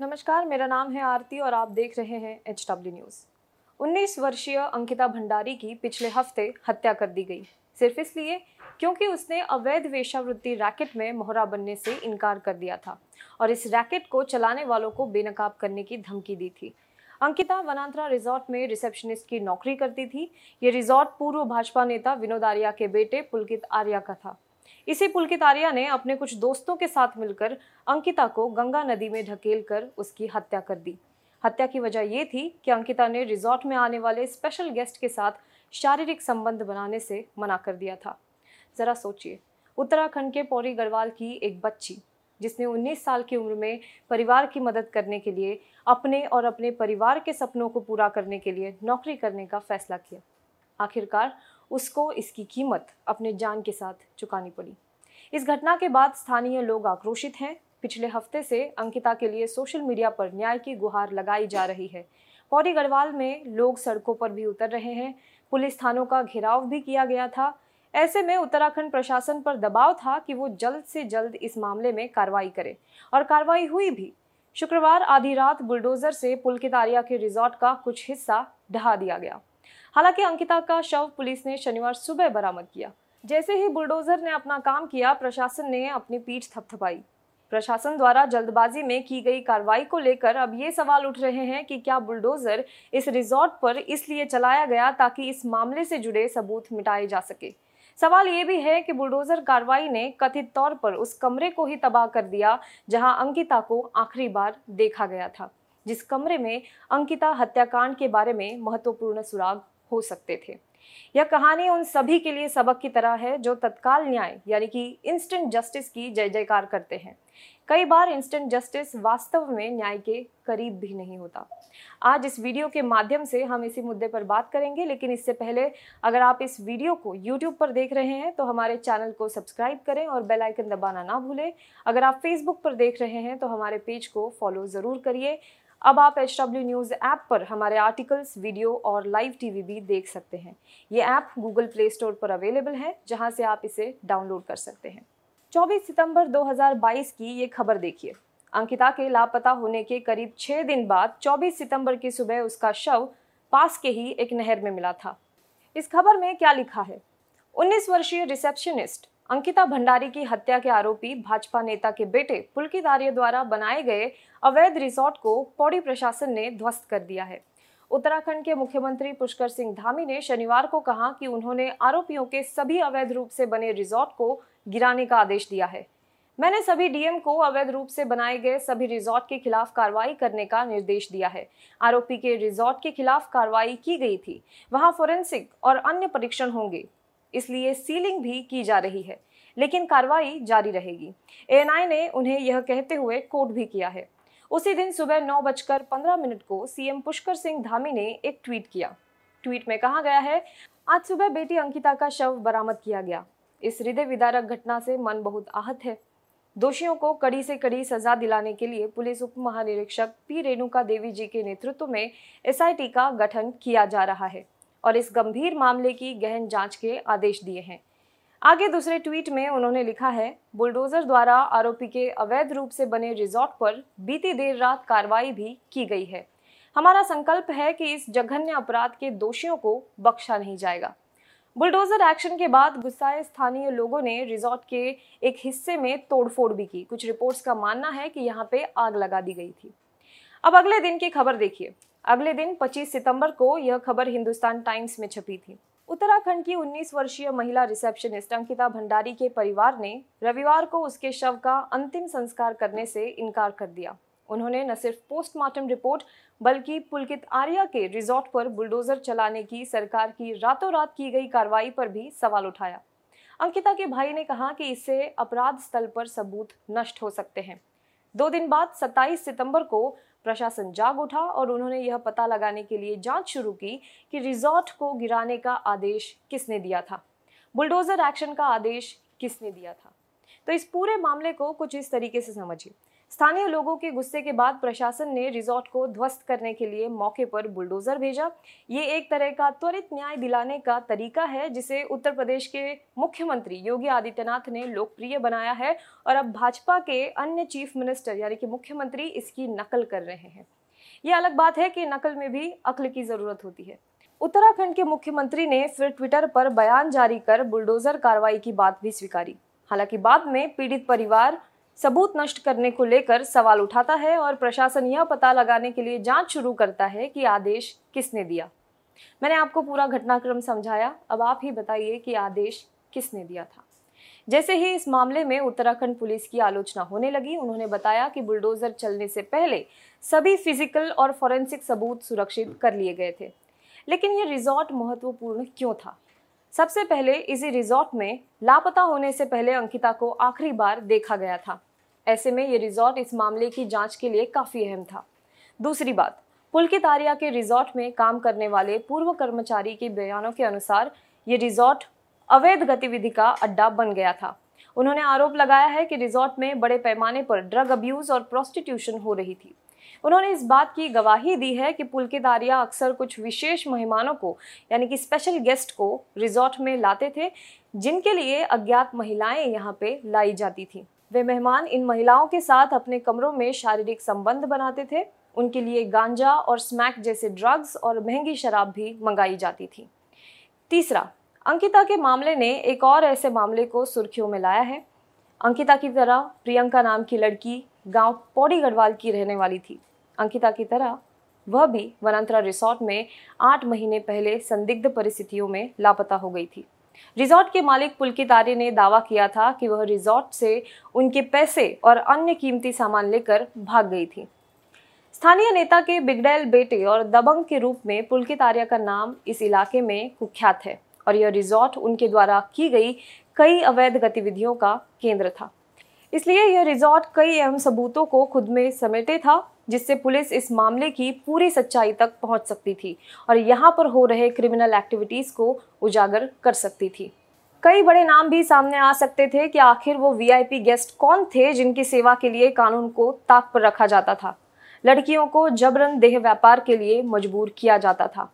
नमस्कार, मेरा नाम है आरती और आप देख रहे हैं एच डब्ल्यू न्यूज़ उन्नीस वर्षीय अंकिता भंडारी की पिछले हफ़्ते हत्या कर दी गई। सिर्फ़ इसलिए क्योंकि उसने अवैध वेशावृत्ति रैकेट में मोहरा बनने से इनकार कर दिया था और इस रैकेट को चलाने वालों को बेनकाब करने की धमकी दी थी। अंकिता वनांतरा रिजॉर्ट में रिसेप्शनिस्ट की नौकरी करती थी। ये रिजॉर्ट पूर्व भाजपा नेता विनोद आर्या के बेटे पुलकित आर्या का था। इसी पुलकित आर्या ने अपने कुछ दोस्तों के साथ मिलकर अंकिता को गंगा नदी में ढकेल कर उसकी हत्या कर दी। हत्या की वजह ये थी कि अंकिता ने रिजॉर्ट में आने वाले स्पेशल गेस्ट के साथ शारीरिक संबंध बनाने से मना कर दिया था। जरा सोचिए, उत्तराखंड के पौड़ी गढ़वाल की एक बच्ची, जिसने 19 साल की उम्र में परिवार की मदद करने के लिए अपने और अपने परिवार के सपनों को पूरा करने के लिए नौकरी करने का फैसला किया। आखिरकार उसको इसकी कीमत अपने जान के साथ चुकानी पड़ी। इस घटना के बाद स्थानीय लोग आक्रोशित हैं। पिछले हफ़्ते से अंकिता के लिए सोशल मीडिया पर न्याय की गुहार लगाई जा रही है। पौड़ी गढ़वाल में लोग सड़कों पर भी उतर रहे हैं। पुलिस थानों का घेराव भी किया गया था। ऐसे में उत्तराखंड प्रशासन पर दबाव था कि वो जल्द से जल्द इस मामले में कार्रवाई करे। और कार्रवाई हुई भी। शुक्रवार आधी रात बुलडोजर से पुलकित आर्या के रिजॉर्ट का कुछ हिस्सा ढहा दिया गया। हालाँकि अंकिता का शव पुलिस ने शनिवार सुबह बरामद किया। जैसे ही बुलडोजर ने अपना काम किया, प्रशासन ने अपनी पीठ थपथपाई। प्रशासन द्वारा जल्दबाजी में की गई कार्रवाई को लेकर अब ये सवाल उठ रहे हैं कि क्या बुलडोजर इस रिजॉर्ट पर इसलिए चलाया गया ताकि इस मामले से जुड़े सबूत मिटाए जा सके। सवाल ये भी है कि बुलडोजर कार्रवाई ने कथित तौर पर उस कमरे को ही तबाह कर दिया, जहाँ अंकिता को आखिरी बार देखा गया था, जिस कमरे में अंकिता हत्याकांड के बारे में महत्वपूर्ण सुराग हो सकते थे। यह कहानी उन सभी के लिए सबक की तरह है जो तत्काल न्याय, यानी कि इंस्टेंट जस्टिस की जय जयकार करते हैं। कई बार इंस्टेंट जस्टिस वास्तव में न्याय के करीब भी नहीं होता। आज इस वीडियो के माध्यम से हम इसी मुद्दे पर बात करेंगे, लेकिन इससे पहले अगर आप इस वीडियो को YouTube पर देख रहे हैं तो हमारे चैनल को सब्सक्राइब करें और बेल आइकन दबाना ना भूलें। अगर आप फेसबुक पर देख रहे हैं तो हमारे पेज को फॉलो ज़रूर करिए। अब आप एच डब्ल्यू न्यूज़ ऐप पर हमारे आर्टिकल्स, वीडियो और लाइव टीवी भी देख सकते हैं। ये ऐप गूगल प्ले स्टोर पर अवेलेबल है, जहाँ से आप इसे डाउनलोड कर सकते हैं। 24 सितंबर 2022 की ये खबर देखिए। अंकिता के लापता होने के करीब छह दिन बाद 24 सितंबर की सुबह उसका शव पास के ही एक नहर में मिला था। इस खबर में क्या लिखा है? 19 वर्षीय रिसेप्शनिस्ट अंकिता भंडारी की हत्या के आरोपी भाजपा नेता के बेटे पुलकित आर्य द्वारा बनाए गए अवैध रिसोर्ट को पौड़ी प्रशासन ने ध्वस्त कर दिया है। उत्तराखंड के मुख्यमंत्री पुष्कर सिंह धामी ने शनिवार को कहा कि उन्होंने आरोपियों के सभी अवैध रूप से बने रिजॉर्ट को गिराने का आदेश दिया है। मैंने सभी डीएम को अवैध रूप से बनाए गए सभी रिजॉर्ट के खिलाफ कार्रवाई करने का निर्देश दिया है। आरोपी के रिजॉर्ट के खिलाफ कार्रवाई की गई थी। वहाँ फोरेंसिक और अन्य परीक्षण होंगे। इसलिए सीलिंग भी की जा रही है, लेकिन कार्रवाई जारी रहेगी। एएनआई ने उन्हें यह कहते हुए कोर्ट भी किया है। उसी दिन सुबह नौ बजकर पंद्रह मिनट को सीएम पुष्कर सिंह धामी ने एक ट्वीट किया। ट्वीट में कहा गया है, आज सुबह बेटी अंकिता का शव बरामद किया गया। इस हृदय विदारक घटना से मन बहुत आहत है। दोषियों को कड़ी से कड़ी सजा दिलाने के लिए पुलिस उप महानिरीक्षक पी रेणुका देवी जी के नेतृत्व में एसआईटी का गठन किया जा रहा है। और इस गंभीर मामले की गहन जाँच के आदेश दिए हैं। आगे दूसरे ट्वीट में उन्होंने लिखा है, बुलडोजर द्वारा आरोपी के अवैध रूप से बने रिजॉर्ट पर बीती देर रात कार्रवाई भी की गई है। हमारा संकल्प है कि इस जघन्य अपराध के दोषियों को बख्शा नहीं जाएगा। बुलडोजर एक्शन के बाद गुस्साए स्थानीय लोगों ने रिजॉर्ट के एक हिस्से में तोड़फोड़ भी की। कुछ रिपोर्ट्स का मानना है कि यहाँ पे आग लगा दी गई थी। अब अगले दिन की खबर देखिए। अगले दिन 25 सितंबर को यह खबर हिंदुस्तान टाइम्स में छपी थी। उत्तराखंड की 19 वर्षीय महिला रिसेप्शनिस्ट अंकिता भंडारी के परिवार ने रविवार को उसके शव का अंतिम संस्कार करने से इनकार कर दिया। उन्होंने न सिर्फ़ पोस्टमार्टम रिपोर्ट, बल्कि पुलकित आर्या के रिजॉर्ट पर बुलडोजर चलाने की, सरकार की रातों रात की गई कार्रवाई पर भी सवाल उठाया। अंकिता के भाई ने कहा कि इससे अपराध स्थल पर सबूत नष्ट हो सकते हैं। दो दिन बाद 27 सितंबर को प्रशासन जाग उठा और उन्होंने यह पता लगाने के लिए जाँच शुरू की कि रिजॉर्ट को गिराने का आदेश किसने दिया था। बुलडोजर एक्शन का आदेश किसने दिया था। तो इस पूरे मामले को कुछ इस तरीके से समझिए। स्थानीय लोगों के गुस्से के बाद प्रशासन ने रिजॉर्ट को ध्वस्त करने के लिए मौके पर बुलडोजर भेजा। ये एक तरह का त्वरित न्याय दिलाने का तरीका है, जिसे उत्तर प्रदेश के मुख्यमंत्री योगी आदित्यनाथ ने लोकप्रिय बनाया है और अब भाजपा के अन्य चीफ मिनिस्टर, यानी कि मुख्यमंत्री, इसकी नकल कर रहे हैं। ये अलग बात है कि नकल में भी अक्ल की ज़रूरत होती है। उत्तराखंड के मुख्यमंत्री ने फिर ट्विटर पर बयान जारी कर बुलडोजर कार्रवाई की बात भी स्वीकारी। हालाँकि बाद में पीड़ित परिवार सबूत नष्ट करने को लेकर सवाल उठाता है और प्रशासन यह पता लगाने के लिए जाँच शुरू करता है कि आदेश किसने दिया। मैंने आपको पूरा घटनाक्रम समझाया। अब आप ही बताइए कि आदेश किसने दिया था। जैसे ही इस मामले में उत्तराखंड पुलिस की आलोचना होने लगी, उन्होंने बताया कि बुलडोजर चलने से पहले सभी फ़िज़िकल और फॉरेंसिक सबूत सुरक्षित कर लिए गए थे। लेकिन ये रिजॉर्ट महत्वपूर्ण क्यों था? सबसे पहले इसी रिजॉर्ट में लापता होने से पहले अंकिता को आखिरी बार देखा गया था। ऐसे में ये रिजॉर्ट इस मामले की जाँच के लिए काफ़ी अहम था। दूसरी बात पुलकित आर्या के रिजॉर्ट में काम करने वाले पूर्व कर्मचारी के बयानों के अनुसार ये रिजॉर्ट अवैध गतिविधि का अड्डा बन गया था। उन्होंने आरोप लगाया है कि रिजॉर्ट में बड़े पैमाने पर ड्रग अब्यूज और प्रोस्टिट्यूशन हो रही थी। उन्होंने इस बात की गवाही दी है कि पुलकित आर्या अक्सर कुछ विशेष मेहमानों को, यानी कि स्पेशल गेस्ट को, रिजॉर्ट में लाते थे, जिनके लिए अज्ञात महिलाएँ यहाँ पे लाई जाती थी। वे मेहमान इन महिलाओं के साथ अपने कमरों में शारीरिक संबंध बनाते थे। उनके लिए गांजा और स्मैक जैसे ड्रग्स और महँगी शराब भी मंगाई जाती थी। तीसरा, अंकिता के मामले ने एक और ऐसे मामले को सुर्खियों में लाया है। अंकिता की तरह प्रियंका नाम की लड़की गाँव पौड़ी गढ़वाल की रहने वाली थी। अंकिता की तरह वह भी वनांतरा रिसोर्ट में आठ महीने पहले संदिग्ध परिस्थितियों में लापता हो गई थी। रिजॉर्ट के मालिक पुलकित आर्य ने दावा किया था कि वह रिजॉर्ट से उनके पैसे और अन्य कीमती सामान लेकर भाग गई थी। स्थानीय नेता के बिगड़ैल बेटे और दबंग के रूप में पुलकित आर्य का नाम इस इलाके में कुख्यात है और यह रिजॉर्ट उनके द्वारा की गई कई अवैध गतिविधियों का केंद्र था। इसलिए यह रिजॉर्ट कई अहम सबूतों को खुद में समेटे था जिससे पुलिस इस मामले की पूरी सच्चाई तक पहुँच सकती थी और यहाँ पर हो रहे क्रिमिनल एक्टिविटीज़ को उजागर कर सकती थी। कई बड़े नाम भी सामने आ सकते थे कि आखिर वो वीआईपी गेस्ट कौन थे जिनकी सेवा के लिए कानून को ताक पर रखा जाता था। लड़कियों को जबरन देह व्यापार के लिए मजबूर किया जाता था।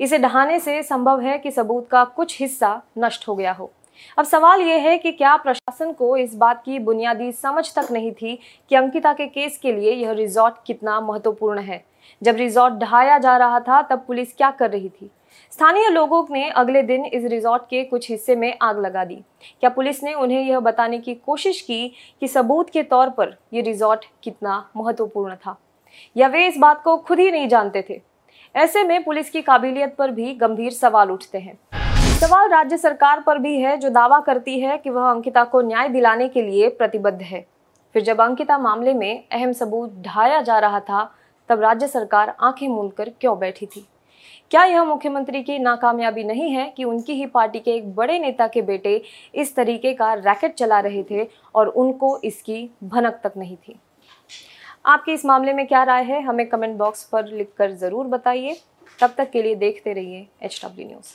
इसे ढहाने से संभव है कि सबूत का कुछ हिस्सा नष्ट हो गया हो। अब सवाल यह है कि क्या प्रशासन को इस बात की बुनियादी समझ तक नहीं थी कि अंकिता के केस के लिए यह रिजॉर्ट कितना महत्वपूर्ण है? जब रिजॉर्ट ढहाया जा रहा था, तब पुलिस क्या कर रही थी? स्थानीय लोगों ने अगले दिन इस रिजॉर्ट के कुछ हिस्से में आग लगा दी। क्या पुलिस ने उन्हें यह बताने की कोशिश की कि सबूत के तौर पर यह रिजॉर्ट कितना महत्वपूर्ण था? या वे इस बात को खुद ही नहीं जानते थे? ऐसे में पुलिस की काबिलियत पर भी गंभीर सवाल उठते हैं। सवाल राज्य सरकार पर भी है, जो दावा करती है कि वह अंकिता को न्याय दिलाने के लिए प्रतिबद्ध है। फिर जब अंकिता मामले में अहम सबूत ढाया जा रहा था, तब राज्य सरकार आँखें मूंद कर क्यों बैठी थी? क्या यह मुख्यमंत्री की नाकामयाबी नहीं है कि उनकी ही पार्टी के एक बड़े नेता के बेटे इस तरीके का रैकेट चला रहे थे और उनको इसकी भनक तक नहीं थी? आपकी इस मामले में क्या राय है? हमें कमेंट बॉक्स पर लिखकर ज़रूर बताइए। तब तक के लिए देखते रहिए एच डब्ल्यू न्यूज़।